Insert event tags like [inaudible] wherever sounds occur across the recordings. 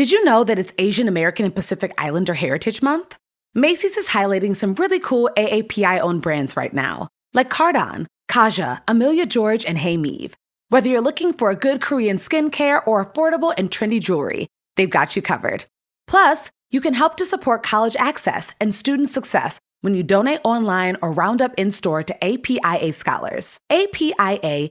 Did you know that it's Asian American and Pacific Islander Heritage Month? Macy's is highlighting some really cool AAPI owned brands right now, like Cardon, Kaja, Amelia George, and Hey Meave. Whether you're looking for a good Korean skincare or affordable and trendy jewelry, they've got you covered. Plus, you can help to support college access and student success when you donate online or round up in store to APIA scholars. APIA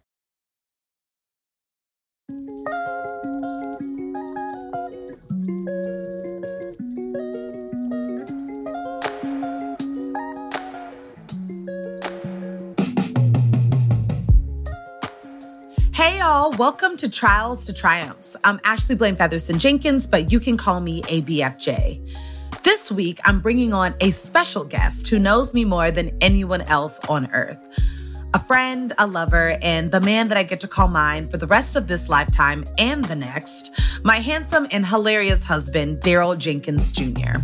Hey y'all, welcome to Trials to Triumphs. I'm Ashley Blaine Featherson Jenkins, but you can call me ABFJ. This week, I'm bringing on a special guest who knows me more than anyone else on earth. A friend, a lover, and the man that I get to call mine for the rest of this lifetime and the next, my handsome and hilarious husband, Darroll Jenkins Jr.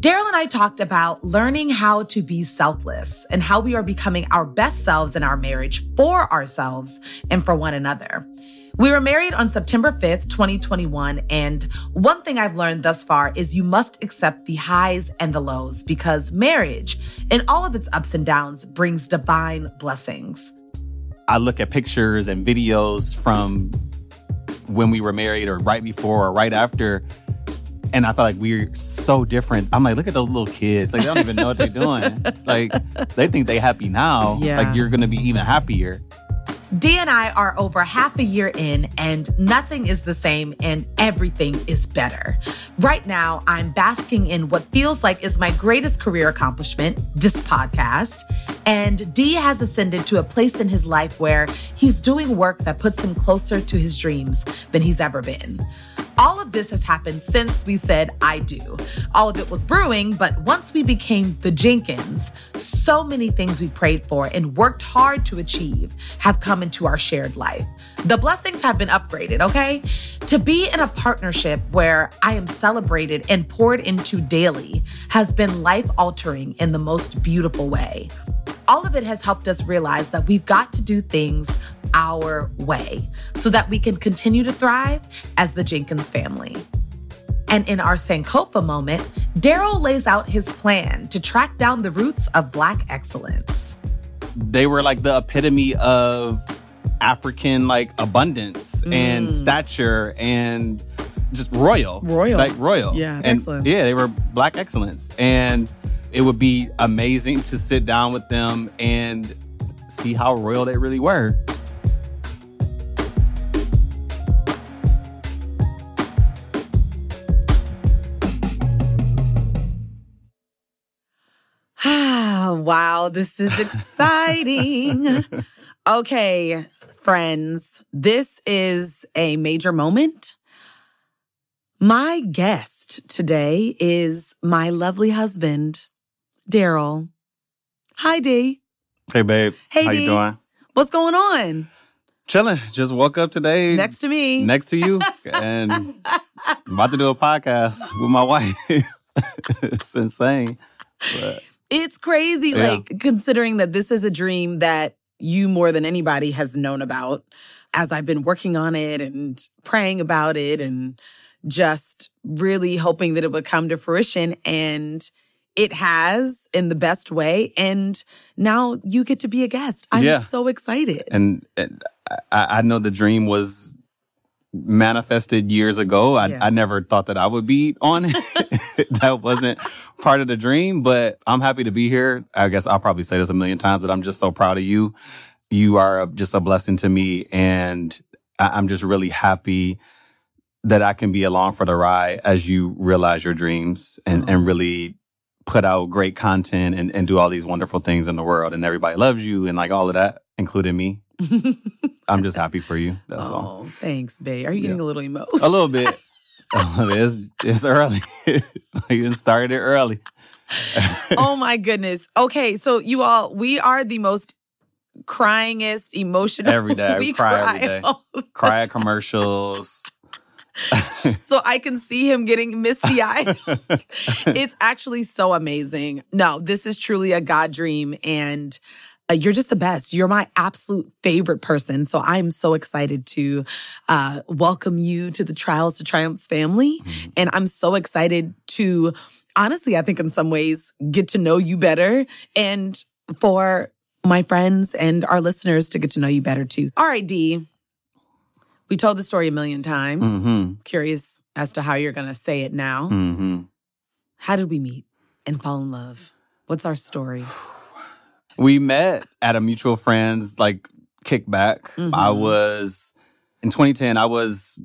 Darroll and I talked about learning how to be selfless and how we are becoming our best selves in our marriage for ourselves and for one another. We were married on September 5th, 2021. And one thing I've learned thus far is you must accept the highs and the lows because marriage, in all of its ups and downs, brings divine blessings. I look at pictures and videos from when we were married or right before or right after. And I felt like we're so different. I'm like, look at those little kids. Like, they don't even know what they're doing. [laughs] like, they think they happy now. Yeah. Like, you're going to be even happier. D and I are over half a year in, and nothing is the same, and everything is better. Right now, I'm basking in what feels like is my greatest career accomplishment this podcast. And D has ascended to a place in his life where he's doing work that puts him closer to his dreams than he's ever been. All of this has happened since we said I do. All of it was brewing, but once we became the Jenkins, so many things we prayed for and worked hard to achieve have come into our shared life. The blessings have been upgraded, okay? To be in a partnership where I am celebrated and poured into daily has been life altering in the most beautiful way. All of it has helped us realize that we've got to do things our way so that we can continue to thrive as the Jenkins family. And in our Sankofa moment, Darroll lays out his plan to track down the roots of Black excellence. They were like the epitome of African, like, abundance and mm. stature and just royal. Royal. Like, royal. Yeah, and, excellence. Yeah, they were Black excellence. And it would be amazing to sit down with them and see how royal they really were. Wow, this is [laughs] exciting. okay, friends, this is a major moment. My guest today is my lovely husband, Darroll. Hi, D. Hey, babe. Hey, how D. you doing? What's going on? Chilling. Just woke up today. Next to me. next to you [laughs] and I'm about to do a podcast with my wife. [laughs] it's insane. But It's crazy, Yeah. like considering that this is a dream that you more than anybody has known about as I've been working on it and praying about it and just really hoping that it would come to fruition. And it has in the best way. And now you get to be a guest. I'm Yeah. so excited. and, and I, I know the dream was manifested years ago. I, I never thought that I would be on it. [laughs] [laughs] that wasn't part of the dream, but I'm happy to be here. I guess I'll probably say this a million times, but I'm just so proud of you. You are a- just a blessing to me. And I, I'm just really happy that I can be along for the ride as you realize your dreams and, mm-hmm. and really put out great content and, and do all these wonderful things in the world and everybody loves you and like all of that, including me. I'm just happy for you. That's all. Oh, thanks, babe. Are you getting Yeah. a little emotional? A little bit. [laughs] Oh, a. It's, it's early. [laughs] you started it early. [laughs] oh my goodness. Okay, so you all, we are the most cryingest, emotional. Every day. We cry every day. Cry at commercials. so I can see him getting misty eyed. it's actually so amazing. No, this is truly a God dream. And you're just the best. You're my absolute favorite person. So I'm so excited to uh, welcome you to the Trials to Triumphs family. And I'm so excited to, honestly, I think in some ways, get to know you better and for my friends and our listeners to get to know you better too. All right, D. We told the story a million times. hmm Curious as to how you're going to say it now. hmm How did we meet and fall in love? What's our story? [sighs] [sighs] [sighs] We met at a mutual friend's like kickback. Mhm. I was in 2010. I was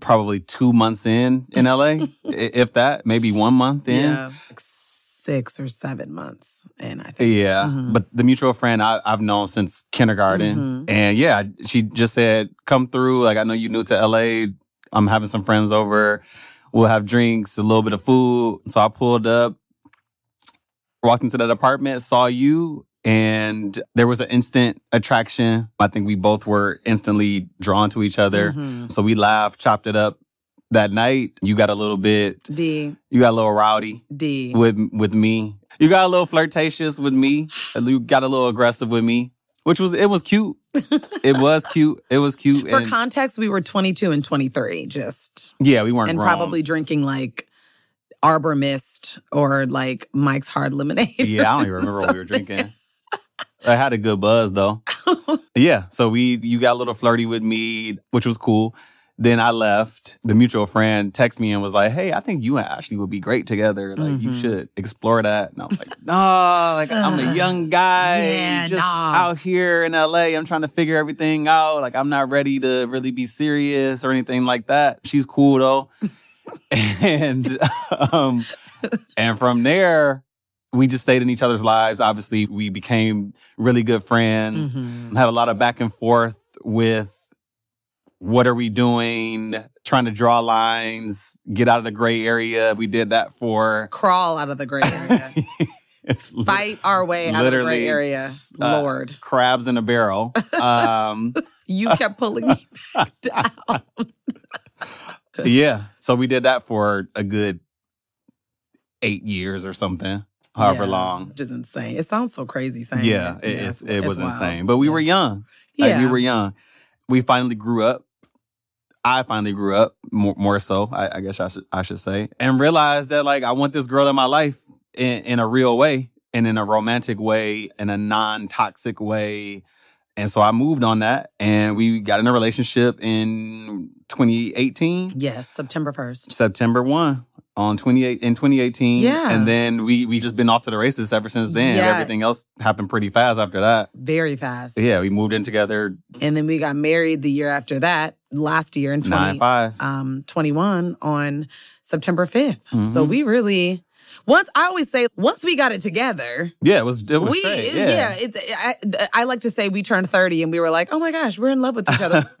probably two months in in LA, [laughs] if that, maybe one month in. Yeah, six or seven months, and I think Yeah, Mhm. but the mutual friend I, I've known since kindergarten, Mhm. and yeah, she just said, "Come through." Like I know you new to LA. I'm having some friends over. We'll have drinks, a little bit of food. So I pulled up, walked into that apartment, saw you, and there was an instant attraction. I think we both were instantly drawn to each other. Mhm. So we laughed, chopped it up. That night, you got a little bit, D you got a little rowdy D. with with me. You got a little flirtatious with me. You got a little aggressive with me, which was it was cute. it [laughs] was cute. It was cute. For and context, we were 22 and 23, just yeah, we weren't and probably drinking like Arbor Mist or like Mike's Hard Lemonade. Yeah, I don't even remember what we were drinking. I had a good buzz though. [laughs] yeah, so we you got a little flirty with me, which was cool. Then I left. The mutual friend texted me and was like, "Hey, I think you and Ashley would be great together. Like, you Mhm. should explore that." And I was like, "No, like I'm a young guy, Yeah, just nah. out here in LA. I'm trying to figure everything out. Like, I'm not ready to really be serious or anything like that. She's cool though." [laughs] and um, and from there, we just stayed in each other's lives. Obviously, we became really good friends. Mhm. Had a lot of back and forth with what are we doing, trying to draw lines, get out of the gray area. We did that for Crawl out of the gray area. [laughs] Fight our way out of the gray area. uh, Lord. crabs in a barrel. [laughs] Um, You kept pulling me back down. [laughs] yeah. So we did that for a good eight years or something, however Yeah, long. Which is insane. It sounds so crazy saying Yeah, it. it, Yeah, it's, it was wild. insane. But we Yeah. were young. Like, Yeah. we were young. We finally grew up. I finally grew up more, more so, I, I guess I should, I should say, and realized that like I want this girl in my life in, in a real way and in a romantic way, in a non toxic way. And so I moved on that and we got in a relationship in 2018, Yes, September 1st. September 1 on 28 in 2018. Yeah. And then we we just been off to the races ever since then. Yeah. Everything else happened pretty fast after that. Very fast. Yeah, we moved in together And then we got married the year after that, last year in 20, um, 21 on September 5th. Mhm. So we really, once I always say, once we got it together, Yeah, it was it was we, straight. yeah, Yeah. it's, I, I like to say we turned 30 and we were like, oh my gosh, we're in love with each other. [laughs]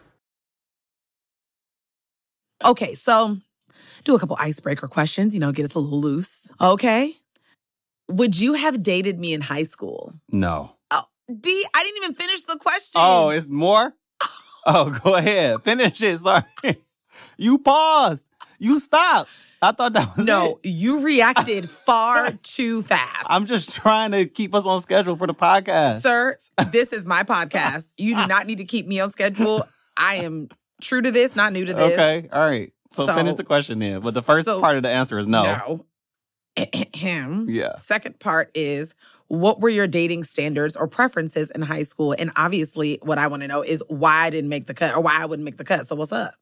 Okay, so do a couple icebreaker questions, you know, get us a little loose. Okay. Would you have dated me in high school? No. Oh, D, I didn't even finish the question. Oh, it's more? [laughs] Oh, go ahead. Finish it. Sorry. [laughs] You paused. You stopped. I thought that was no, it. you reacted [laughs] far too fast. I'm just trying to keep us on schedule for the podcast. Sir, this is my podcast. You do not need to keep me on schedule. I am true to this, not new to this. Okay, all right. So, So- finish the question then. But the first so- part of the answer is no. No. [clears throat] Yeah. Second part is what were your dating standards or preferences in high school? And obviously, what I want to know is why I didn't make the cut or why I wouldn't make the cut. So, what's up?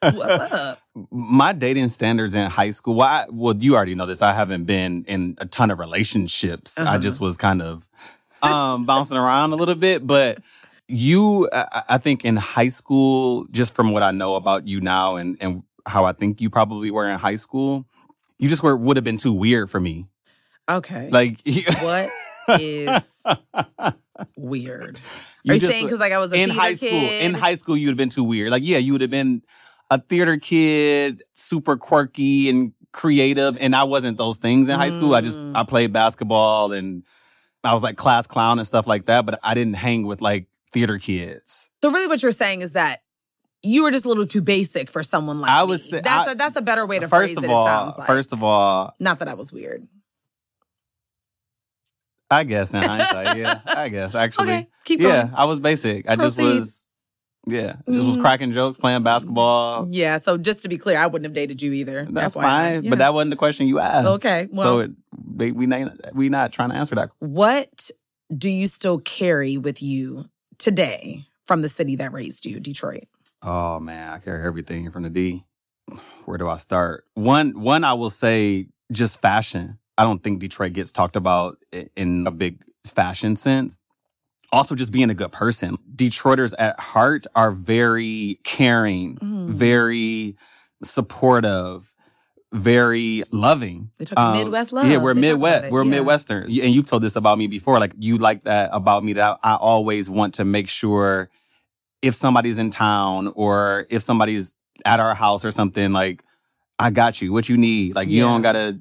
What's [laughs] up? My dating standards in high school, well, I, well, you already know this. I haven't been in a ton of relationships. I Uh-huh. just was kind of [laughs] um, bouncing around a little bit. But you, I, I think in high school, just from what I know about you now and, and how I think you probably were in high school, you just were would have been too weird for me. Okay. Like, [laughs] what is weird? [laughs] You Are you just- saying because like I was a in theater high school, kid? in high school, you'd have been too weird. Like, yeah, you would have been a theater kid, super quirky and creative, and I wasn't those things in high school. I just Mm. I played basketball and I was like class clown and stuff like that, but I didn't hang with like theater kids. So really, what you're saying is that you were just a little too basic for someone like I was That's I- a that's a better way to First phrase of it. all, it sounds like. first of all, not that I was weird. I guess in hindsight, yeah, [laughs] I guess actually, Okay, keep going. yeah. I was basic. I just was, yeah, just was Mhm. cracking jokes, playing basketball. Yeah. So just to be clear, I wouldn't have dated you either. That's fine, Yeah. but that wasn't the question you asked. Okay, so it, we we not, we not trying to answer that. what do you still carry with you today from the city that raised you, Detroit? Oh man, I carry everything from the D. [sighs] Where do I start? One one I will say just fashion. I don't think Detroit gets talked about in a big fashion sense. Also just being a good person. Detroiters at heart are very caring, Mm. very supportive, very loving. They talk Midwest love. Yeah, we're They Midwest. We're yeah. Midwestern. And you've told this about me before. Like you like that about me that I always want to make sure if somebody's in town or if somebody's at our house or something, like, I got you. What you need. Like you Yeah. don't gotta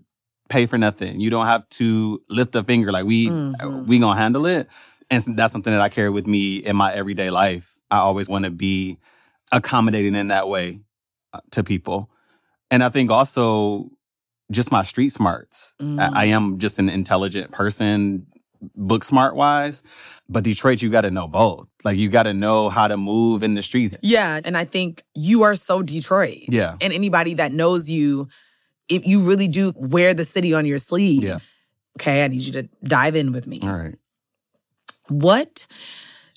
pay for nothing. You don't have to lift a finger. Like we Mhm. we gonna handle it. And that's something that I carry with me in my everyday life. I always want to be accommodating in that way uh, to people. And I think also just my street smarts. Mm. I, I am just an intelligent person, book smart wise. But Detroit, you got to know both. Like you got to know how to move in the streets. Yeah, and I think you are so Detroit. Yeah. And anybody that knows you, if you really do wear the city on your sleeve. Yeah. Okay, I need you to dive in with me. All right. What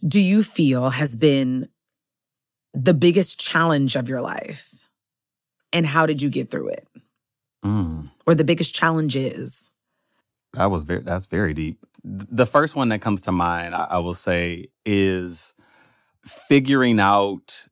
do you feel has been the biggest challenge of your life? And how did you get through it? Mm. Or the biggest challenge is? That was very. That's very deep. The first one that comes to mind, I, I will say, is figuring out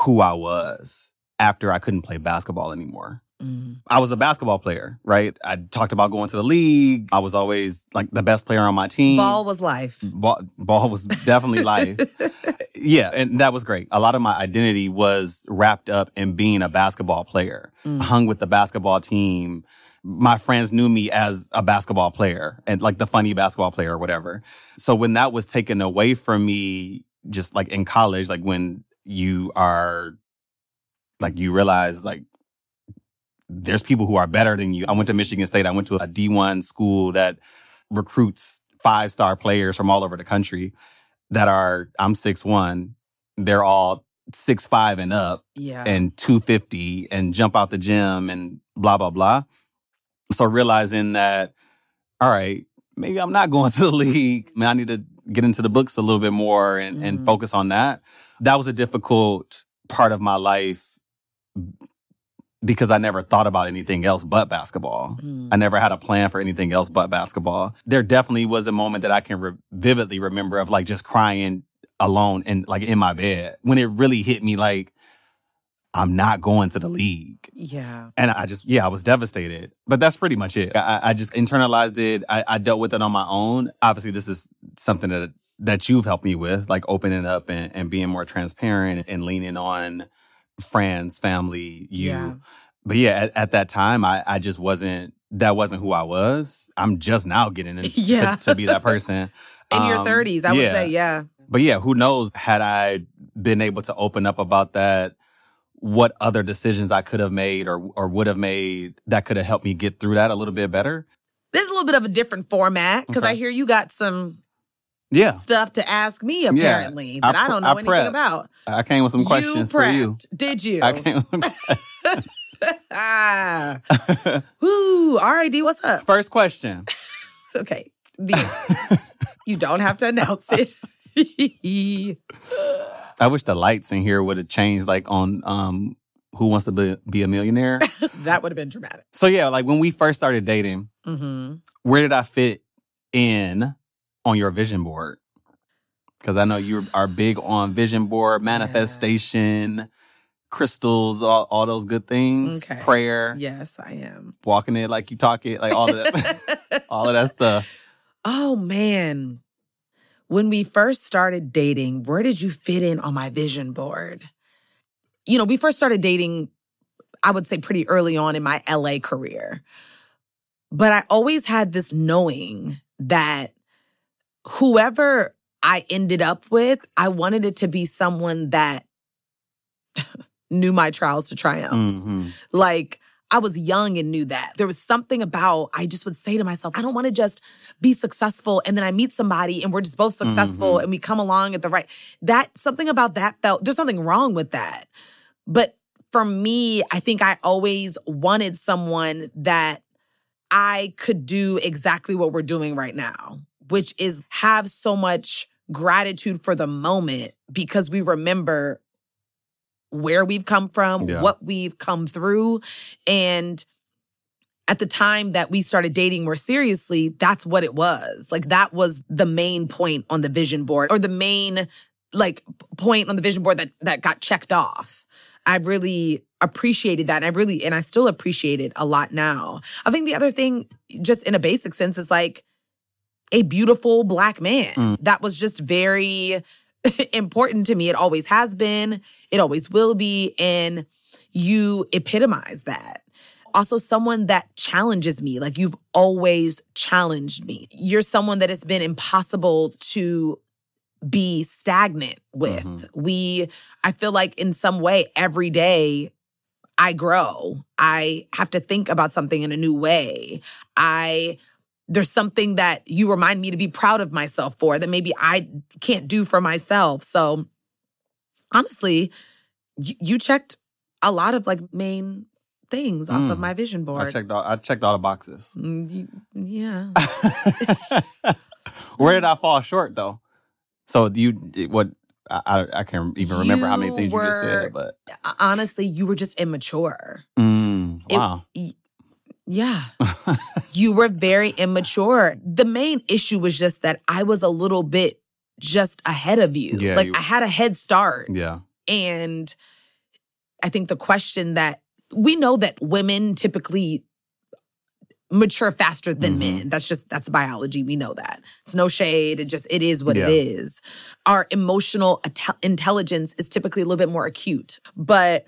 who I was after I couldn't play basketball anymore. Mm. I was a basketball player, right? I talked about going to the league. I was always like the best player on my team. Ball was life. Ball, ball was definitely life. [laughs] yeah, and that was great. A lot of my identity was wrapped up in being a basketball player. Mm. I hung with the basketball team. My friends knew me as a basketball player and like the funny basketball player or whatever. So when that was taken away from me, just like in college, like when you are like you realize like there's people who are better than you. I went to Michigan State. I went to a D1 school that recruits five star players from all over the country that are, I'm six one. They're all six five and up Yeah. and 250 and jump out the gym and blah, blah, blah. So realizing that, all right, maybe I'm not going [laughs] to the league. Man, I need to get into the books a little bit more and, and Mhm. focus on that. That was a difficult part of my life because I never thought about anything else but basketball. Mm. I never had a plan for anything else but basketball. There definitely was a moment that I can re- vividly remember of like just crying alone and like in my bed when it really hit me like I'm not going to the league. yeah. And I just, yeah, I was devastated. But that's pretty much it. I, I just internalized it. I, I dealt with it on my own. Obviously, this is something that that you've helped me with, like opening up and, and being more transparent and leaning on friends, family, you. Yeah. But yeah, at, at that time, I, I just wasn't. That wasn't who I was. I'm just now getting in [laughs] Yeah. to, to be that [laughs] person. In your Um, 30s, I would say, yeah. But yeah, who knows? Had I been able to open up about that, what other decisions I could have made or or would have made that could have helped me get through that a little bit better. This is a little bit of a different format because Okay. I hear you got some Yeah. stuff to ask me apparently that I, pre- don't know anything prepped. about. I came with some questions you for you. Did you? I came with some ah. Woo. RID, what's up? First question. [laughs] Okay. The- you don't have to announce it. [laughs] I wish the lights in here would have changed like on um Who Wants to Be, be a Millionaire. [laughs] that would have been dramatic. so yeah, like when we first started dating, hmm where did I fit in on your vision board? Because I know you are big on vision board, manifestation, crystals, all, all those good things, Okay. prayer, Yes, I am. walking it like you talk it, like all of that, [laughs] all of that stuff. Oh man. When we first started dating, where did you fit in on my vision board? You know, we first started dating, I would say pretty early on in my LA career. But I always had this knowing that whoever I ended up with, I wanted it to be someone that [laughs] knew my trials to triumphs. Mhm. Like I was young and knew that. There was something about I just would say to myself, I don't want to just be successful and then I meet somebody and we're just both successful Mhm. and we come along at the right. That something about that felt there's something wrong with that. But for me, I think I always wanted someone that I could do exactly what we're doing right now, which is have so much gratitude for the moment because we remember where we've come from, Yeah. what we've come through. And at the time that we started dating more seriously, that's what it was. Like that was the main point on the vision board or the main like point on the vision board that that got checked off. I really appreciated that. And I really and I still appreciate it a lot now. I think the other thing just in a basic sense is like a beautiful black man. Mm. That was just very [laughs] important to me. It always has been. It always will be. And you epitomize that. Also, someone that challenges me. Like you've always challenged me. You're someone that it's been impossible to be stagnant with. Mhm. We, I feel like in some way, every day I grow. I have to think about something in a new way. I, there's something that you remind me to be proud of myself for that maybe I can't do for myself. So honestly, you, you checked a lot of like main things off of Mm. my vision board. I checked all I checked all the boxes. Mm, Yeah. [laughs] Where did I fall short though? So you what I I, can't even remember how many You things you just said, but Honestly, you were just immature. mm, It- wow. Yeah. [laughs] you were very immature. The main issue was just that I was a little bit just ahead of you. Yeah, like you- I had a head start. yeah. And I think the question that we know that women typically mature faster than Mhm. men. That's just that's biology. We know that. It's no shade. It just it is what Yeah. it is. Our emotional inte- intelligence is typically a little bit more acute. But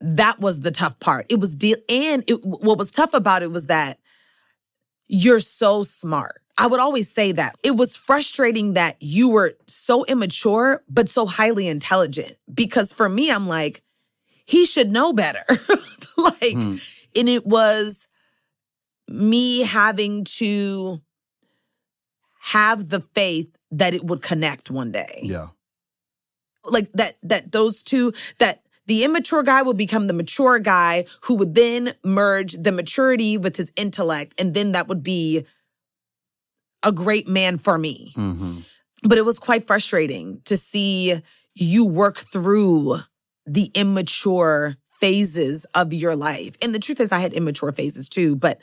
that was the tough part. It was deal and it, what was tough about it was that you're so smart. I would always say that. It was frustrating that you were so immature, but so highly intelligent. Because for me, I'm like, he should know better. [laughs] like, Hmm. and it was me having to have the faith that it would connect one day Yeah. like that that those two that the immature guy would become the mature guy who would then merge the maturity with his intellect and then that would be a great man for me. Hmm but it was quite frustrating to see you work through the immature phases of your life. And the truth is i had immature phases too but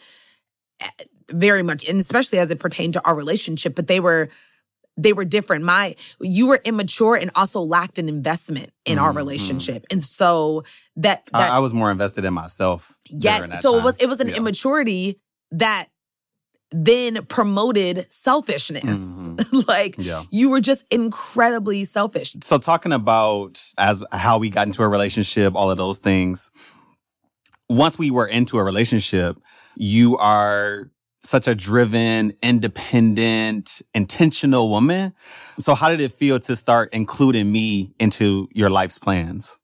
eh, very much and especially as it pertained to our relationship but they were they were different my you were immature and also lacked an investment in our Mhm. relationship and so that, that I, I was more invested in myself. yes so it was it was an Yeah. immaturity that then promoted selfishness Mhm. [laughs] like Yeah. you were just incredibly selfish So talking about as how we got into a relationship, all of those things. Once we were into a relationship, you are such a driven, independent, intentional woman. So how did it feel to start including me into your life's plans?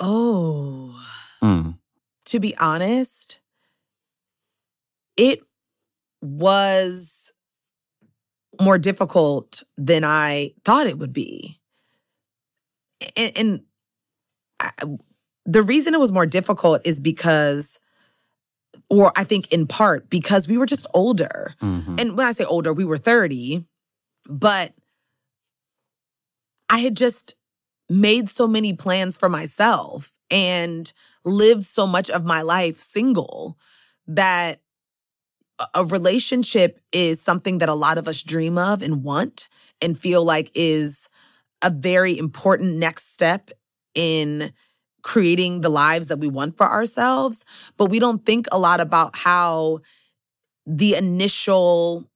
oh Mm. to be honest it was more difficult than I thought it would be. And, and I, the reason it was more difficult is because, or I think in part because we were just older. Mhm. And when I say older, we were 30, but I had just made so many plans for myself and lived so much of my life single that a relationship is something that a lot of us dream of and want and feel like is a very important next step in creating the lives that we want for ourselves. But we don't think a lot about how the initial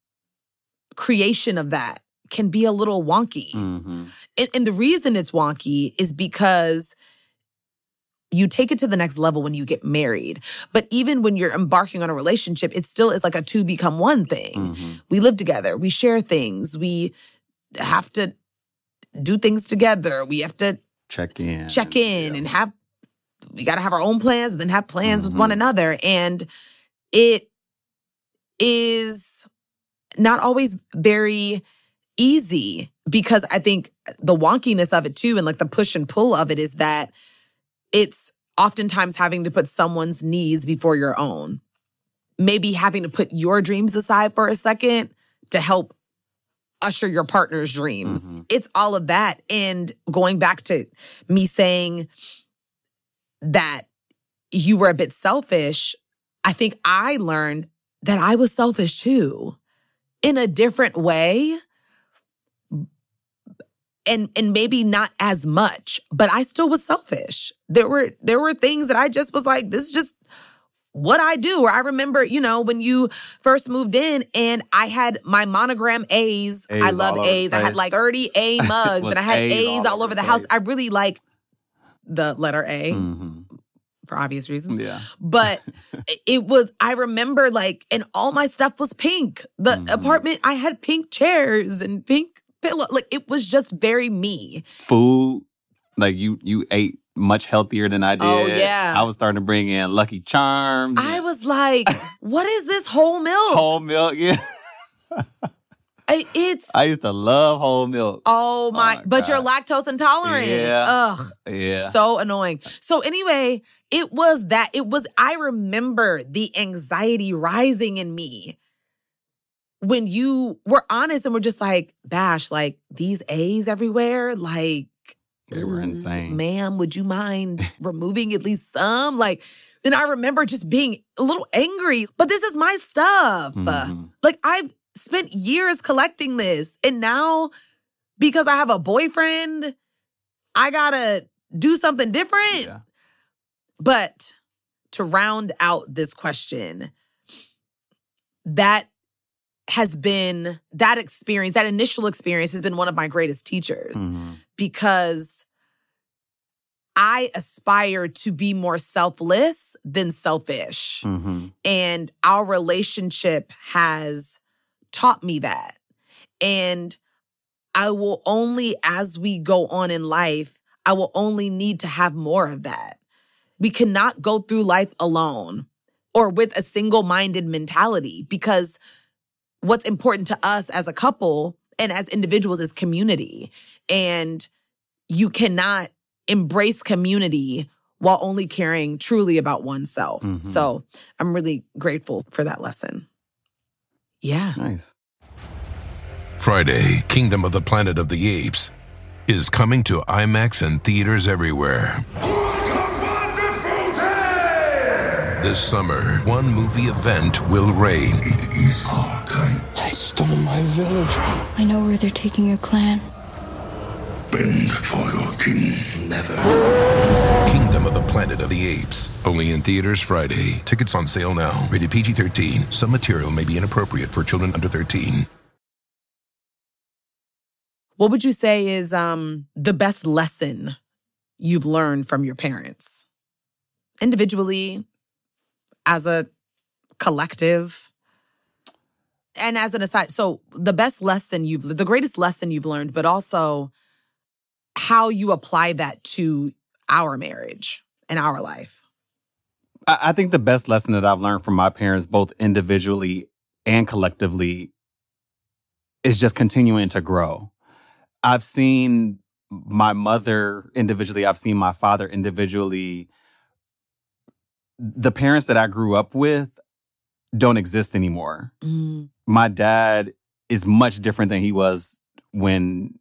creation of that can be a little wonky. Mhm. And, and the reason it's wonky is because you take it to the next level when you get married. But even when you're embarking on a relationship, it still is like a two become one thing. Mhm. We live together, we share things, we have to do things together, we have to Check in. check in Yeah. and have we got to have our own plans but then have plans with Mhm. one another and it is not always very easy because i think the wonkiness of it too and like the push and pull of it is that it's oftentimes having to put someone's needs before your own maybe having to put your dreams aside for a second to help usher your partner's dreams. Mhm. It's all of that. And going back to me saying that you were a bit selfish, I think I learned that I was selfish too in a different way. And and maybe not as much, but I still was selfish. There were there were things that I just was like, this just what I do. Or I remember, you know, when you first moved in and I had my monogram A's. I love all over the A's. I had like 30 A [laughs] mugs and I had A's A's, all all, over the house. I really like the letter A Mhm. for obvious reasons. Yeah. But [laughs] it was, I remember like, and all my stuff was pink. The Mhm. apartment, I had pink chairs and pink pillow. Like it was just very me. Food, like you you ate much healthier than I oh, did. Oh, yeah. I was starting to bring in Lucky Charms. I was like, [laughs] what is this whole milk? whole milk. Yeah. [laughs] I- it's, I used to love whole milk. oh, oh my, my but you're lactose intolerant. Yeah. Ugh. Yeah. So annoying. So anyway, it was that it was I remember the anxiety rising in me when you were honest and were just like, Bash, like these A's everywhere, like They were mm, insane. Ma'am, would you mind [laughs] removing at least some? Like, and I remember just being a little angry, but this is my stuff. Mhm. Like I've spent years collecting this. And now because I have a boyfriend, I gotta do something different. Yeah. But to round out this question, that has been that experience, that initial experience has been one of my greatest teachers Mhm. Because I aspire to be more selfless than selfish. Mhm. And our relationship has taught me that. And I will only, as we go on in life, I will only need to have more of that. We cannot go through life alone or with a single minded mentality because what's important to us as a couple and as individuals is community. And you cannot embrace community while only caring truly about oneself. Mhm. So I'm really grateful for that lesson. Yeah. Nice. Friday, Kingdom of the Planet of the Apes is coming to IMAX and theaters everywhere. This summer, one movie event will reign. It is our time. They stole my village. I know where they're taking your clan. Bend for your king. Never. Kingdom of the Planet of the Apes. Only in theaters Friday. Tickets on sale now. Rated PG 13. Some material may be inappropriate for children under 13. What would you say is um the best lesson you've learned from your parents? Individually, as a collective, and as an aside. So the best lesson you've the greatest lesson you've learned, but also how you apply that to our marriage and our life. I, I think the best lesson that I've learned from my parents, both individually and collectively, is just continuing to grow. I've seen my mother individually, I've seen my father individually. The parents that I grew up with don't exist anymore. Mm. My dad is much different than he was when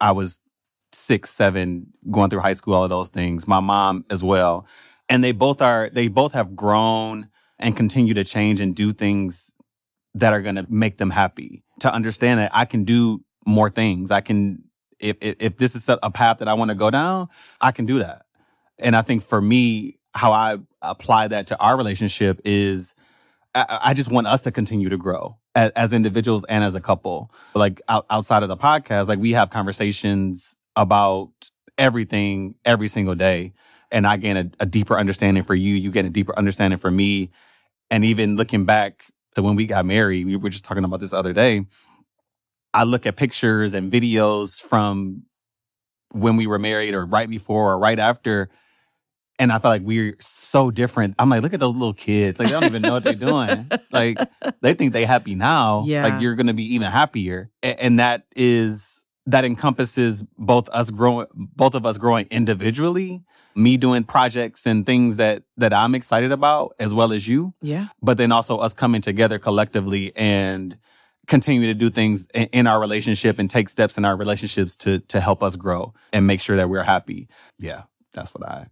I was six, seven, going through high school, all of those things. My mom as well. And they both are, they both have grown and continue to change and do things that are going to make them happy. To understand that I can do more things. I can, if, if, if this is a path that I want to go down, I can do that. And I think for me, how I apply that to our relationship is I, I just want us to continue to grow as, as individuals and as a couple. Like out, outside of the podcast, like we have conversations about everything every single day. And I gain a, a deeper understanding for you. You get a deeper understanding for me. And even looking back to when we got married, we were just talking about this other day. I look at pictures and videos from when we were married or right before or right after. And I felt like we're so different. I'm like, look at those little kids. Like, they don't even know what they're doing. [laughs] Like, they think they happy now. Yeah. Like, you're going to be even happier. And that is, that encompasses both us growing, both of us growing individually, me doing projects and things that, that I'm excited about, as well as you Yeah. but then also us coming together collectively and continue to do things in, in our relationship and take steps in our relationships to to help us grow and make sure that we're happy. Yeah, that's what I.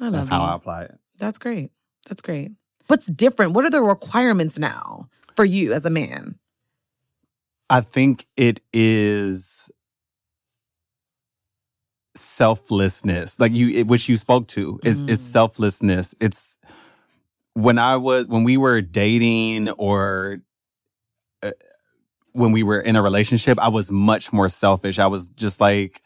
I love That's you. how I apply it. That's great. That's great. What's different? What are the requirements now for you as a man? I think it is selflessness, like you, it, which you spoke to, is is Mm. selflessness. It's when I was when we were dating or uh, when we were in a relationship, I was much more selfish. I was just like,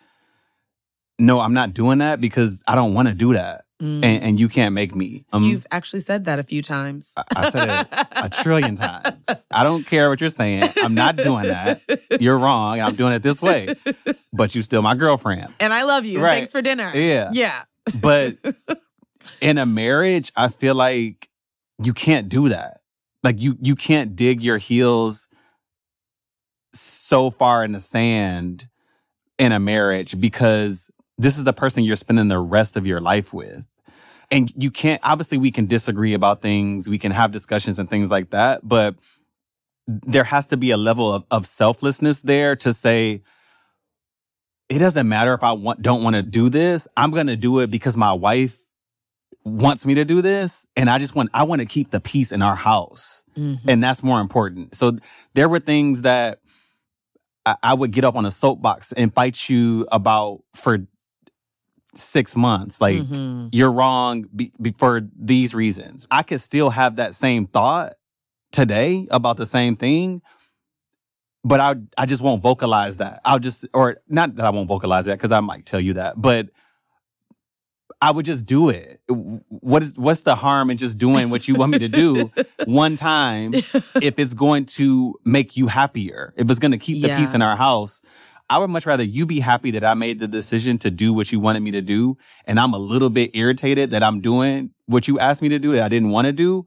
no, I'm not doing that because I don't want to do that, Mm. and, and you can't make me. Um, You've actually said that a few times. I- I said it a trillion times. I don't care what you're saying. I'm not doing that. You're wrong. I'm doing it this way. But you still my girlfriend. And I love you. Right. Thanks for dinner. Yeah. Yeah. But [laughs] in a marriage, I feel like you can't do that. Like you you can't dig your heels so far in the sand in a marriage because this is the person you're spending the rest of your life with. And you can't obviously we can disagree about things, we can have discussions and things like that, but there has to be a level of, of selflessness there to say, it doesn't matter if I want, don't want to do this. I'm going to do it because my wife wants me to do this. And I just want, I want to keep the peace in our house. Mhm. And that's more important. So there were things that I, I would get up on a soapbox and fight you about for six months. Like, Mhm. you're wrong be, be- for these reasons. I could still have that same thought today about the same thing, but I I just won't vocalize that. I'll just or not that I won't vocalize that because I might tell you that, but I would just do it. What is what's the harm in just doing what you want me to do [laughs] one time if it's going to make you happier? If it's going to keep the Yeah. peace in our house, I would much rather you be happy that I made the decision to do what you wanted me to do, and I'm a little bit irritated that I'm doing what you asked me to do that I didn't want to do,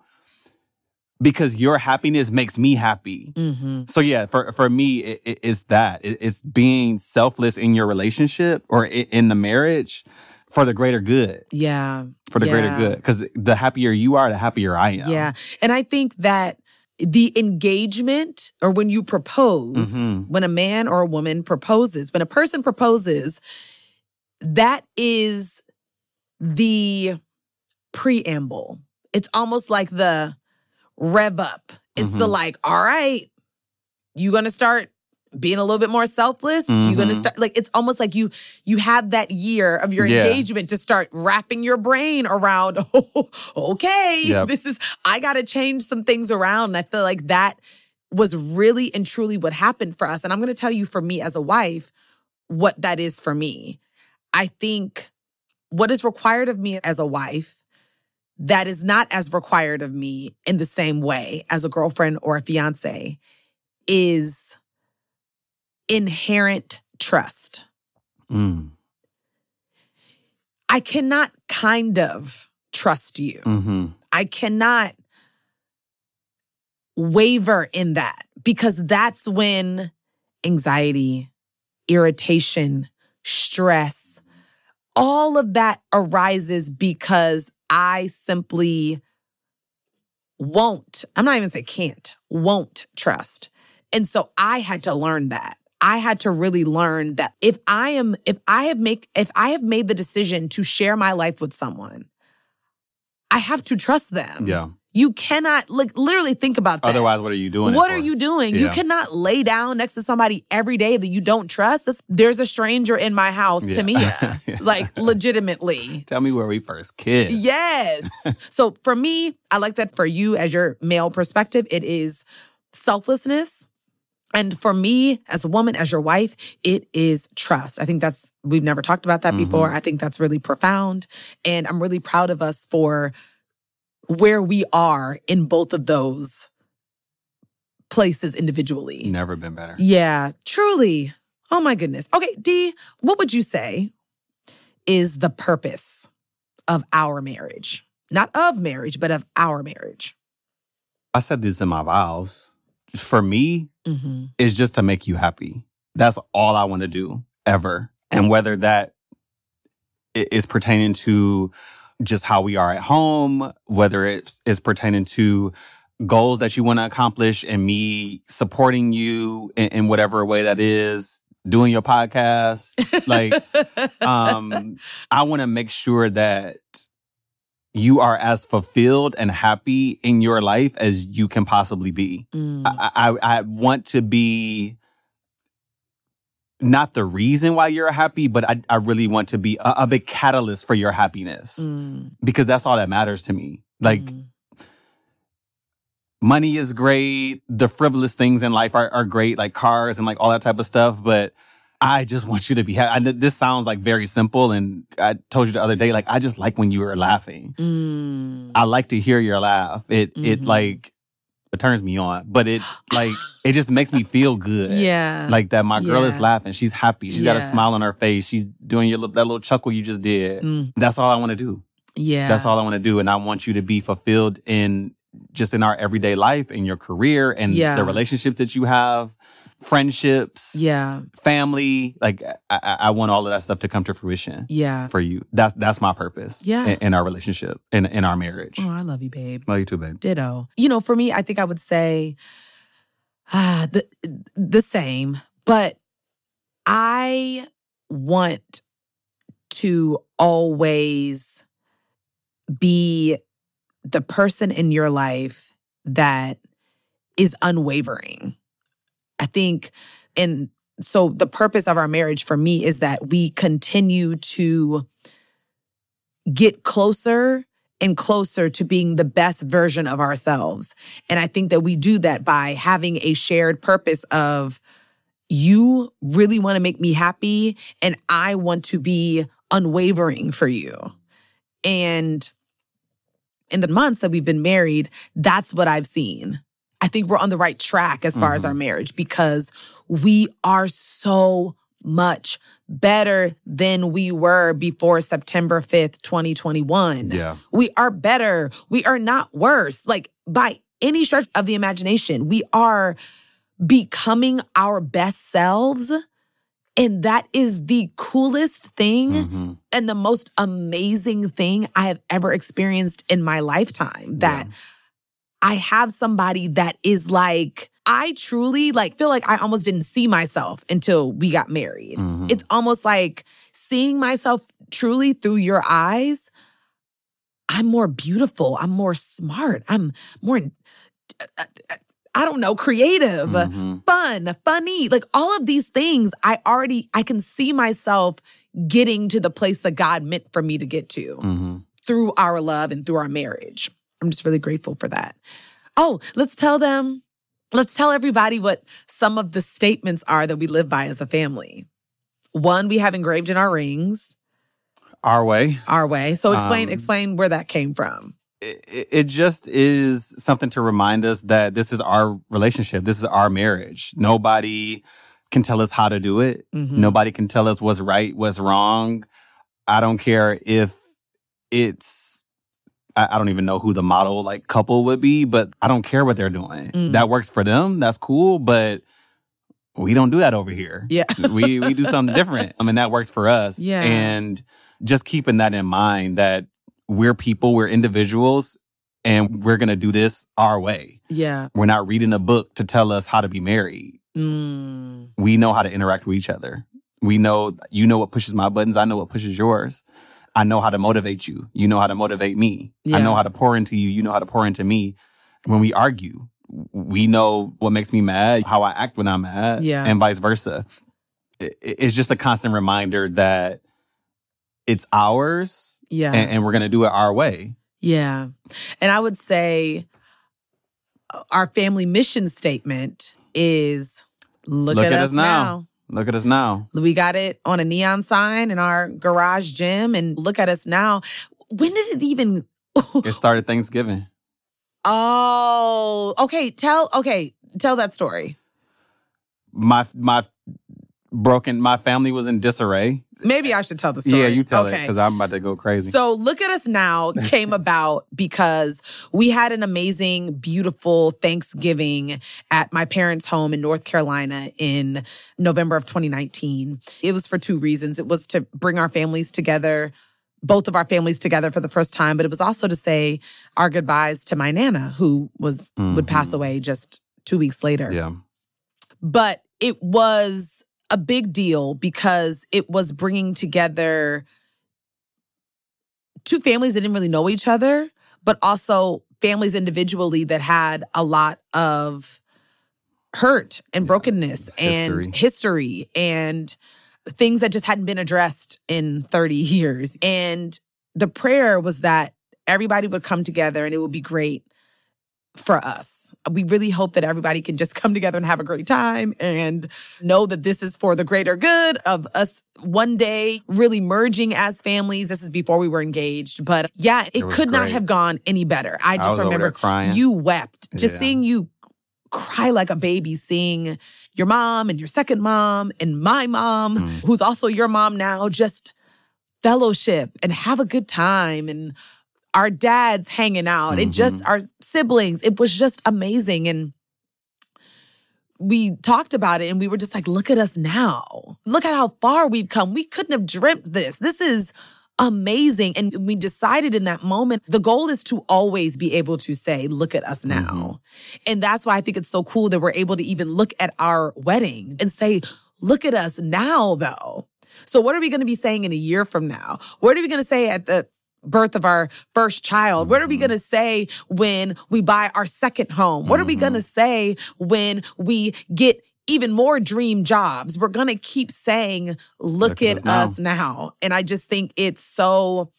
because your happiness makes me happy. Mhm. So yeah, for for me, it, it- it's that It- it's being selfless in your relationship or in the marriage for the greater good, Yeah. for the greater good. Because the happier you are, the happier I am. Yeah. And I think that the engagement or when you propose, Mhm. when a man or a woman proposes, when a person proposes, that is the preamble. It's almost like the rev up. It's the Mhm. like, all right, you gonna start being a little bit more selfless. You're gonna mm-hmm. start like it's almost like you you have that year of your Yeah. engagement to start wrapping your brain around. Oh, [laughs] okay, Yep. this is I got to change some things around. And I feel like that was really and truly what happened for us. And I'm going to tell you, for me as a wife, what that is for me. I think what is required of me as a wife that is not as required of me in the same way as a girlfriend or a fiance is inherent trust. Mm. I cannot kind of trust you. hmm I cannot waver in that because that's when anxiety, irritation, stress, all of that arises because I simply won't, I'm not even say can't, won't trust. And so I had to learn that. I had to really learn that if I am, if I have make, if I have made the decision to share my life with someone, I have to trust them. Yeah. You cannot like literally think about that. Otherwise, what are you doing? What are you doing? You cannot lay down next to somebody every day that you don't trust. That's- there's a stranger in my house to me. [laughs] Yeah. [laughs] like legitimately. Tell me where we first kissed. Yes. [laughs] so for me, I like that for you as your male perspective, it is selflessness. And for me as a woman, as your wife, it is trust. I think that's, we've never talked about that before. Mm-hmm. I think that's really profound. And I'm really proud of us for where we are in both of those places individually. Never been better. Yeah, truly. Oh my goodness. Okay, D, what would you say is the purpose of our marriage? Not of marriage, but of our marriage. I said this in my vows. For me, Mm-hmm. is just to make you happy. That's all I want to do ever. And whether that is pertaining to just how we are at home, whether it's is pertaining to goals that you want to accomplish and me supporting you in, in whatever way that is, doing your podcast, like [laughs] um I want to make sure that you are as fulfilled and happy in your life as you can possibly be. Mm, I, I I want to be not the reason why you're happy, but I, I really want to be a, a big catalyst for your happiness mm, because that's all that matters to me. Like mm. money is great, the frivolous things in life are, are great, like cars and like all that type of stuff, but I just want you to be happy. I this sounds like very simple, and I told you the other day, like I just like when you were laughing. Mm. I like to hear your laugh. It it Mhm. like it turns me on, but it like [gasps] it just makes me feel good. Yeah. like that. My girl is laughing. She's happy. She's got a smile on her face. She's doing your that little chuckle you just did. Mm. That's all I want to do. yeah. That's all I want to do, and I want you to be fulfilled in just in our everyday life, in your career, and Yeah. the relationships that you have, friendships, Yeah. family. Like I, I, want all of that stuff to come to fruition Yeah. for you. That's that's my purpose. Yeah. in, in our relationship, in in our marriage. Oh, I love you, babe. Love you too, babe. Ditto. You know, for me, I think I would say ah, the the same, but I want to always be the person in your life that is unwavering. I think and so the purpose of our marriage for me is that we continue to get closer and closer to being the best version of ourselves. And I think that we do that by having a shared purpose of you really want to make me happy and I want to be unwavering for you. And in the months that we've been married, that's what I've seen. I think we're on the right track as far as Mhm. our marriage because we are so much better than we were before September 5th, 2021. Yeah. We are better. We are not worse. Like by any stretch of the imagination, we are becoming our best selves. And that is the coolest thing Mhm. and the most amazing thing I have ever experienced in my lifetime. That I have somebody that is like, I truly like feel like I almost didn't see myself until we got married. Mhm. It's almost like seeing myself truly through your eyes. I'm more beautiful. I'm more smart. I'm more, I don't know, creative Mhm. fun, funny, like all of these things, I already I can see myself getting to the place that God meant for me to get to Mhm. through our love and through our marriage. I'm just really grateful for that. Oh, let's tell them, let's tell everybody what some of the statements are that we live by as a family. One, we have engraved in our rings, Our way. our way. So explain, Um, explain where that came from. it, it just is something to remind us that this is our relationship. This is our marriage. Nobody can tell us how to do it. Mhm. Nobody can tell us what's right, what's wrong. I don't care if it's I, I don't even know who the model like couple would be, but I don't care what they're doing. Mm. That works for them. That's cool, but we don't do that over here. Yeah. [laughs] we we do something different. I mean, that works for us. Yeah. And just keeping that in mind that we're people, we're individuals, and we're gonna do this our way. Yeah. We're not reading a book to tell us how to be married. Mm. We know how to interact with each other. We know you know what pushes my buttons. I know what pushes yours. I know how to motivate you. You know how to motivate me. I know how to pour into you. You know how to pour into me. When we argue, we know what makes me mad, how I act when I'm mad, Yeah. and vice versa. It's just a constant reminder that it's ours Yeah. and, and we're going to do it our way. Yeah. And I would say uh, our family mission statement is look, at, us now. Look at us now. We got it on a neon sign in our garage gym and look at us now. When did it even [laughs] It started Thanksgiving. Oh, okay, tell okay, tell that story. My my broken my family was in disarray. Maybe I should tell the story. Yeah, you tell it because I'm about to go crazy. So, Look at Us Now [laughs] came about because we had an amazing, beautiful Thanksgiving at my parents' home in North Carolina in November of 2019. It was for two reasons. It was to bring our families together, both of our families together for the first time, but it was also to say our goodbyes to my Nana, who was would pass Mhm. away just two weeks later yeah. but it was a big deal because it was bringing together two families that didn't really know each other, but also families individually that had a lot of hurt and brokenness it's and history. history and things that just hadn't been addressed in 30 years. And the prayer was that everybody would come together and it would be great for us. We really hope that everybody can just come together and have a great time and know that this is for the greater good of us one day really merging as families. This is before we were engaged, but yeah, it, It could not have gone any better. I I just over remember crying. you wept. Just Yeah. seeing you cry like a baby, seeing your mom and your second mom and my mom, Mm. who's also your mom now, just fellowship and have a good time and our dads hanging out and just Mm-hmm. our siblings. It was just amazing. And we talked about it and we were just like, look at us now. Look at how far we've come. We couldn't have dreamt this. This is amazing. And we decided in that moment, the goal is to always be able to say, look at us now. And that's why I think it's so cool that we're able to even look at our wedding and say, look at us now, though. So, what are we going to be saying in a year from now? What are we going to say at the birth of our first child? What are we going to say when we buy our second home? What are we going to say when we get even more dream jobs? We're going to keep saying, look, at, us, now. And I just think it's so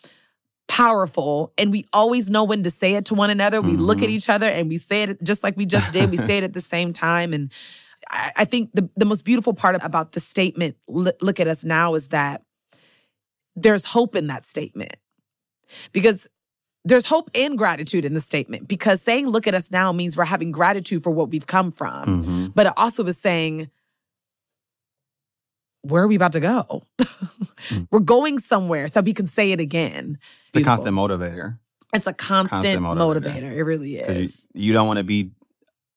powerful and we always know when to say it to one another. We look at each other and we say it just like we just did. We say it at the same time. And I, I think the, the most beautiful part about the statement, "Look- look at us now, is that there's hope in that statement because there's hope and gratitude in the statement because saying look at us now means we're having gratitude for what we've come from Mhm. but it also is saying where are we about to go [laughs] we're going somewhere so we can say it again It's a constant motivator. it's a constant, constant motivator. motivator. it really is You, you don't want to be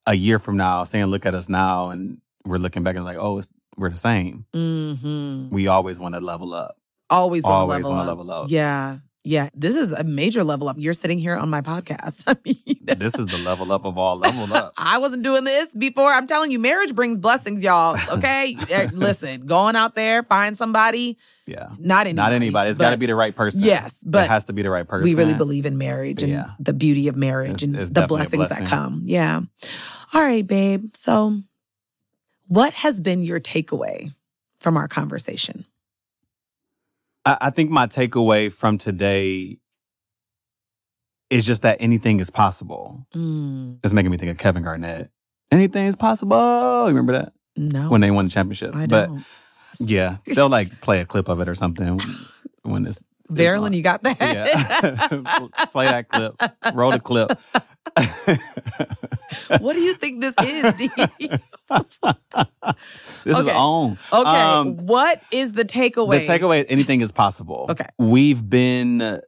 a year from now saying, look at us now. And we're looking back and like, oh, it's, we're the same. hmm We always want to level up. always want to level, level up. yeah yeah this is a major level up you're sitting here on my podcast [laughs] i mean [laughs] This is the level up of all level ups. [laughs] I wasn't doing this before. I'm telling you, marriage brings blessings, y'all. Okay, Eh, listen, going out there, find somebody. Yeah. Not anybody. Not anybody. It's got to be the right person. Yes, but it has to be the right person. We really believe in marriage and Yeah. the beauty of marriage It's- and it's the blessings that come. Yeah. All right, babe. So, what has been your takeaway from our conversation? I, I think my takeaway from today is just that anything is possible. Mm, It's making me think of Kevin Garnett. Anything is possible. You remember that no, when they won the championship? I but don't. yeah, they'll like [laughs] play a clip of it or something when it's. Verlin, you got that? Yeah, [laughs] play that clip. Roll the clip. [laughs] [laughs] what do you think this is? [laughs] D? [laughs] this is Okay. on. okay, Um, what is the takeaway? The takeaway: anything is possible. Okay. we've been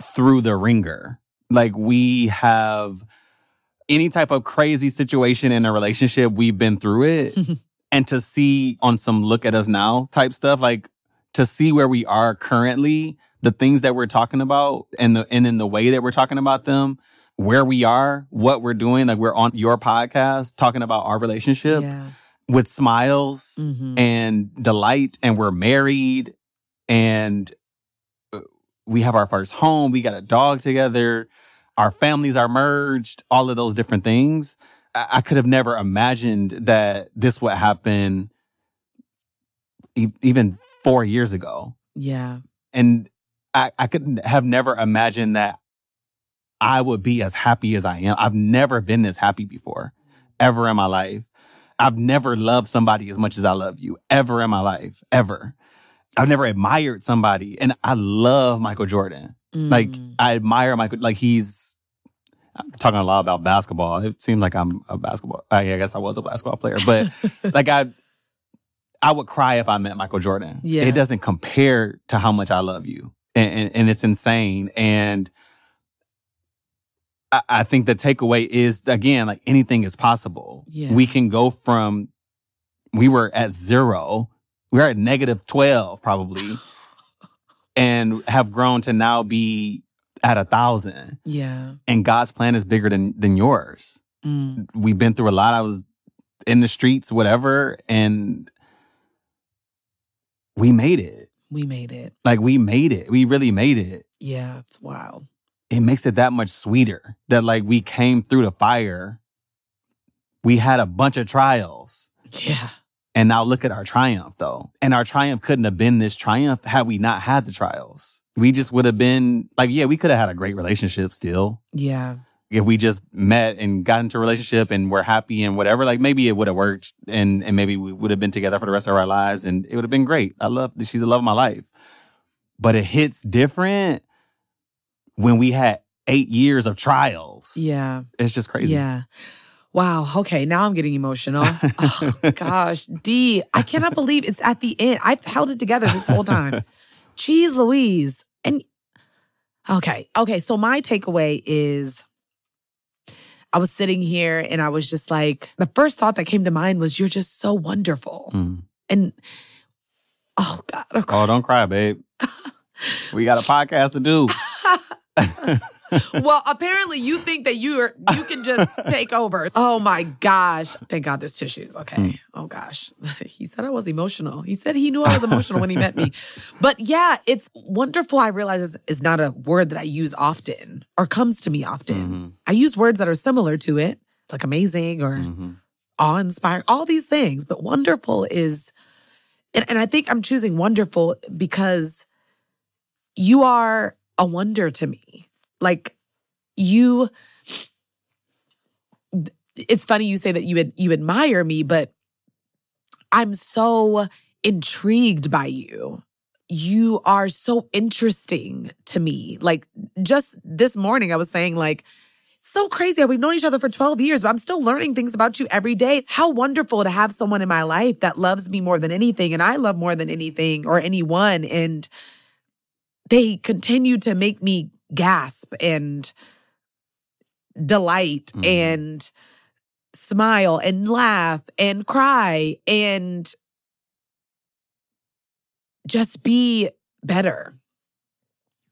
through the ringer. Like we have any type of crazy situation in a relationship, we've been through it. and to see on some look at us now type stuff, like to see where we are currently, the things that we're talking about and the and in the way that we're talking about them, where we are, what we're doing, like we're on your podcast talking about our relationship Yeah. with smiles Mhm. and delight and we're married and uh, we have our first home we got a dog together our families are merged all of those different things i, I could have never imagined that this would happen e- even four years ago Yeah. and I, I could have never imagined that I would be as happy as I am. I've never been this happy before, ever in my life. I've never loved somebody as much as I love you, ever in my life, ever. I've never admired somebody, and I love Michael Jordan. Like Mm. I admire Michael. Like he's. I'm talking a lot about basketball. It seems like I'm a basketball. I guess I was a basketball player, but [laughs] like I, I would cry if I met Michael Jordan. Yeah. It doesn't compare to how much I love you. And, and, it's insane. And I, I think the takeaway is again, like anything is possible. Yeah. We can go from, we were at zero, we are at negative 12 probably, [laughs] and have grown to now be at a thousand. Yeah. And God's plan is bigger than, than yours Mm. we've been through a lot. I was in the streets, whatever, and we made it. We made it. Like we made it. We really made it. Yeah. It's wild. It makes it that much sweeter that like we came through the fire. We had a bunch of trials. Yeah. And now look at our triumph though. And our triumph couldn't have been this triumph had we not had the trials. We just would have been like, yeah, we could have had a great relationship still. Yeah. If we just met and got into a relationship and we're happy and whatever, like maybe it would have worked and and maybe we would have been together for the rest of our lives and it would have been great. I love she's the love of my life. But it hits different when we had eight years of trials. Yeah. It's just crazy. Yeah. Wow. Okay. Now I'm getting emotional. [laughs] Oh, gosh. D, I cannot believe it's at the end. I've held it together this whole time. [laughs] Jeez Louise. And okay. Okay. So my takeaway is I was sitting here and I was just like, the first thought that came to mind was, you're just so wonderful. Mm. And oh God. Oh, don't cry, babe. [laughs] we got a podcast to do. [laughs] well, apparently you think that you are you can just take over. Oh my gosh. Thank God there's tissues. Okay. Mm. Oh gosh. [laughs] He said I was emotional. He said he knew I was emotional when he met me. But yeah, it's wonderful. I realize is, is not a word that I use often or comes to me often. Mhm. I use words that are similar to it, like amazing or Mhm. awe inspiring, all these things. But wonderful is, and, and I think I'm choosing wonderful because you are a wonder to me. Like you, it's funny you say that you you admire me, but I'm so intrigued by you. You are so interesting to me. Like just this morning, I was saying like so crazy we've known each other for 12 years, but I'm still learning things about you every day. How wonderful to have someone in my life that loves me more than anything, and I love more than anything or anyone. And they continue to make me gasp and delight Mhm. and smile and laugh and cry and just be better.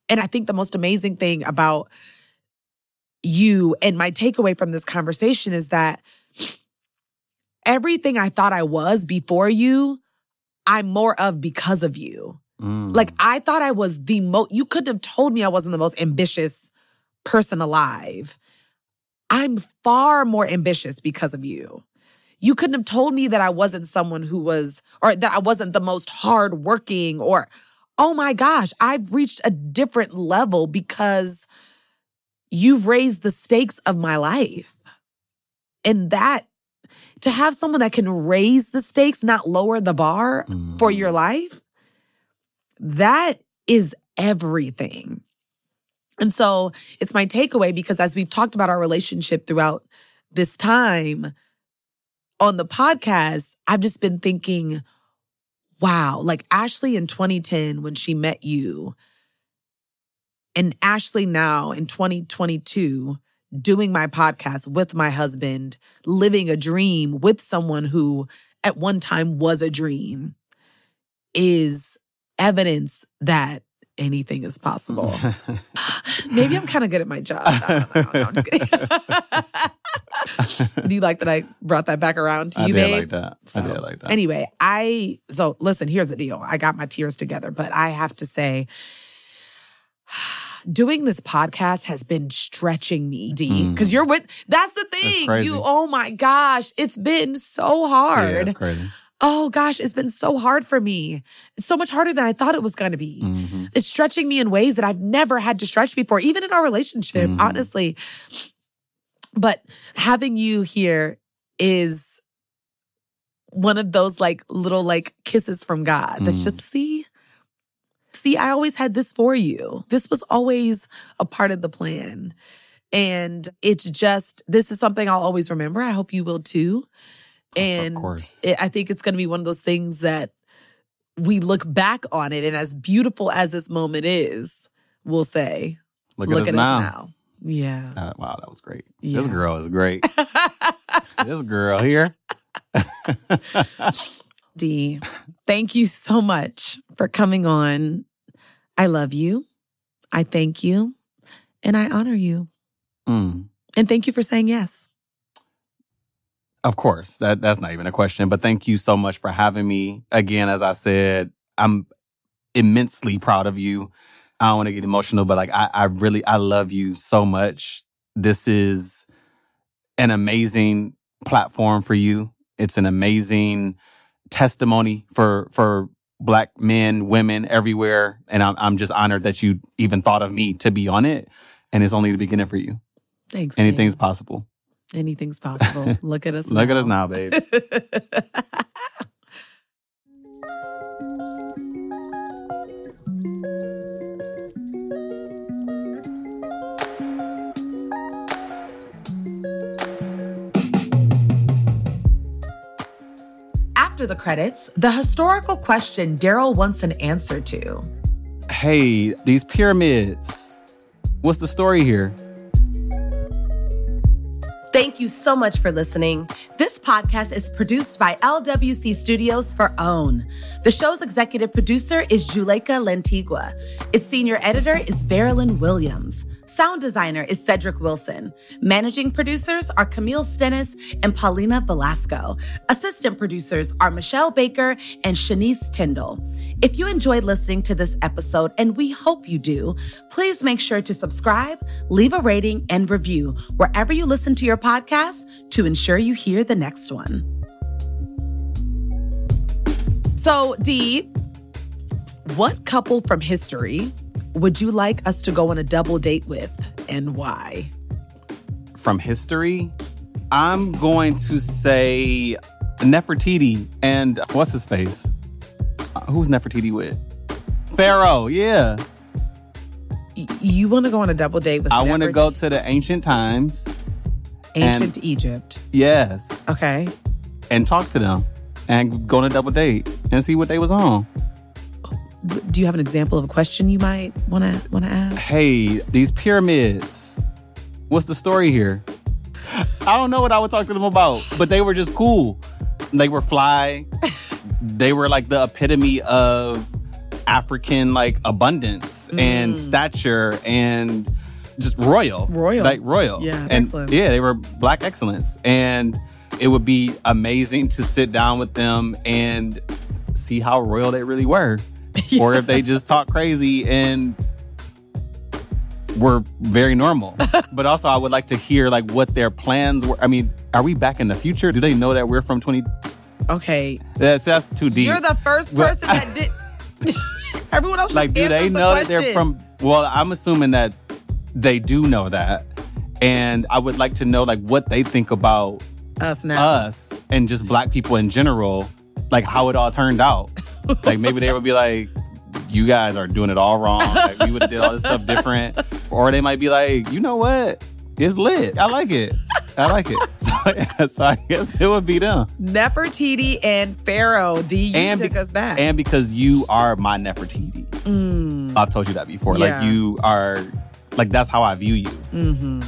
And I think the most amazing thing about you and my takeaway from this conversation is that everything I thought I was before you, I'm more of because of you. Mm. Like I thought I was the most, you couldn't have told me I wasn't the most ambitious person alive. I'm far more ambitious because of you. You couldn't have told me that I wasn't someone who was, or that I wasn't the most hardworking, or, oh my gosh, I've reached a different level because you've raised the stakes of my life. And that, to have someone that can raise the stakes, not lower the bar for Mm. your life, that is everything. And so it's my takeaway because as we've talked about our relationship throughout this time on the podcast, I've just been thinking, wow, like Ashley in 2010, when she met you, And Ashley now in 2022, doing my podcast with my husband, living a dream with someone who at one time was a dream, is evidence that anything is possible. [laughs] Maybe I'm kind of good at my job. I don't know. No, I'm just kidding. [laughs] Do you like that I brought that back around to I you, did babe? like that. I did like that. Anyway, I so listen, here's the deal. I got my tears together, but I have to say [sighs] doing this podcast has been stretching me, D. Because you're with that's the thing. Mm. crazy. You oh my gosh, it's been so yeah, hard. it's crazy. Oh gosh, it's been so hard for me. It's so much harder than I thought it was gonna be. Mhm. It's stretching me in ways that I've never had to stretch before, even in our relationship, Mhm. honestly. But having you here is one of those like little like kisses from God that's Mm. just see, see, I always had this for you. This was always a part of the plan. And it's just, this is something I'll always remember. I hope you will too. And course. it, I think it's going to be one of those things that we look back on it. And as beautiful as this moment is, we'll say, Look, look, at, us now. Yeah. Uh, wow, that was great. Yeah. This girl is great. [laughs] this girl here. [laughs] D, thank you so much for coming on. I love you. I thank you. And I honor you. Mm. And thank you for saying yes. Of course, that that's not even a question. But thank you so much for having me. Again, as I said, I'm immensely proud of you. I don't want to get emotional, but like I, I really I love you so much. This is an amazing platform for you. It's an amazing testimony for for black men, women everywhere. And I'm I'm just honored that you even thought of me to be on it. And it's only the beginning for you. Thanks. Anything's man. possible. Anything's possible. [laughs] Look at us Look now. at us now, babe. After the credits, the historical question Darroll wants an answer to. hey, these pyramids. What's the story here? Thank you so much for listening. This podcast is produced by LWC Studios for OWN. The show's executive producer is Juleyka Lantigua. Its senior editor is Verilyn Williams. Sound designer is Cedric Wilson. Managing producers are Camille Stennis and Paulina Velasco. Assistant producers are Michelle Baker and Shanice Tyndall. If you enjoyed listening to this episode, and we hope you do, please make sure to subscribe, leave a rating, and review wherever you listen to your podcast to ensure you hear the next one. So, Dee, what couple from history would you like us to go on a double date with and why? From history, I'm going to say Nefertiti and what's his face? Uh, Who's Nefertiti with? Pharaoh, yeah. Y- you want to go on a double date with I want to go to the ancient times, ancient and- Egypt. yes, Okay. and talk to them and go on a double date and see what they was on. Do you have an example of a question you might want to want to ask? Hey, these pyramids. What's the story here? I don't know what I would talk to them about, but they were just cool. They were fly. [laughs] they were like the epitome of African like abundance and mm. stature and just royal. Royal. Like royal. Yeah, And excellence. yeah, they were black excellence. And it would be amazing to sit down with them and see how royal they really were. [laughs] Or if they just talk crazy and were very normal. [laughs] but also I would like to hear like what their plans were. I mean, are we back in the future? Do they know that we're from 20 Okay. That's that's too deep. You're the first Well- person that did. [laughs] Everyone else like do they the know that they're from well i'm assuming that they do know that and i would like to know like what they think about us now? us and just black people in general like how it all turned out like maybe they would be like you guys are doing it all wrong like we would have did all this stuff different or they might be like you know what it's lit i like it i like it [laughs] so, so i guess it would be them Nefertiti and Pharaoh. D, you And took be- us back. and because you are my nefertiti Mm. I've told you that before. Yeah. Like you are, like that's how I view you. Mm-hmm.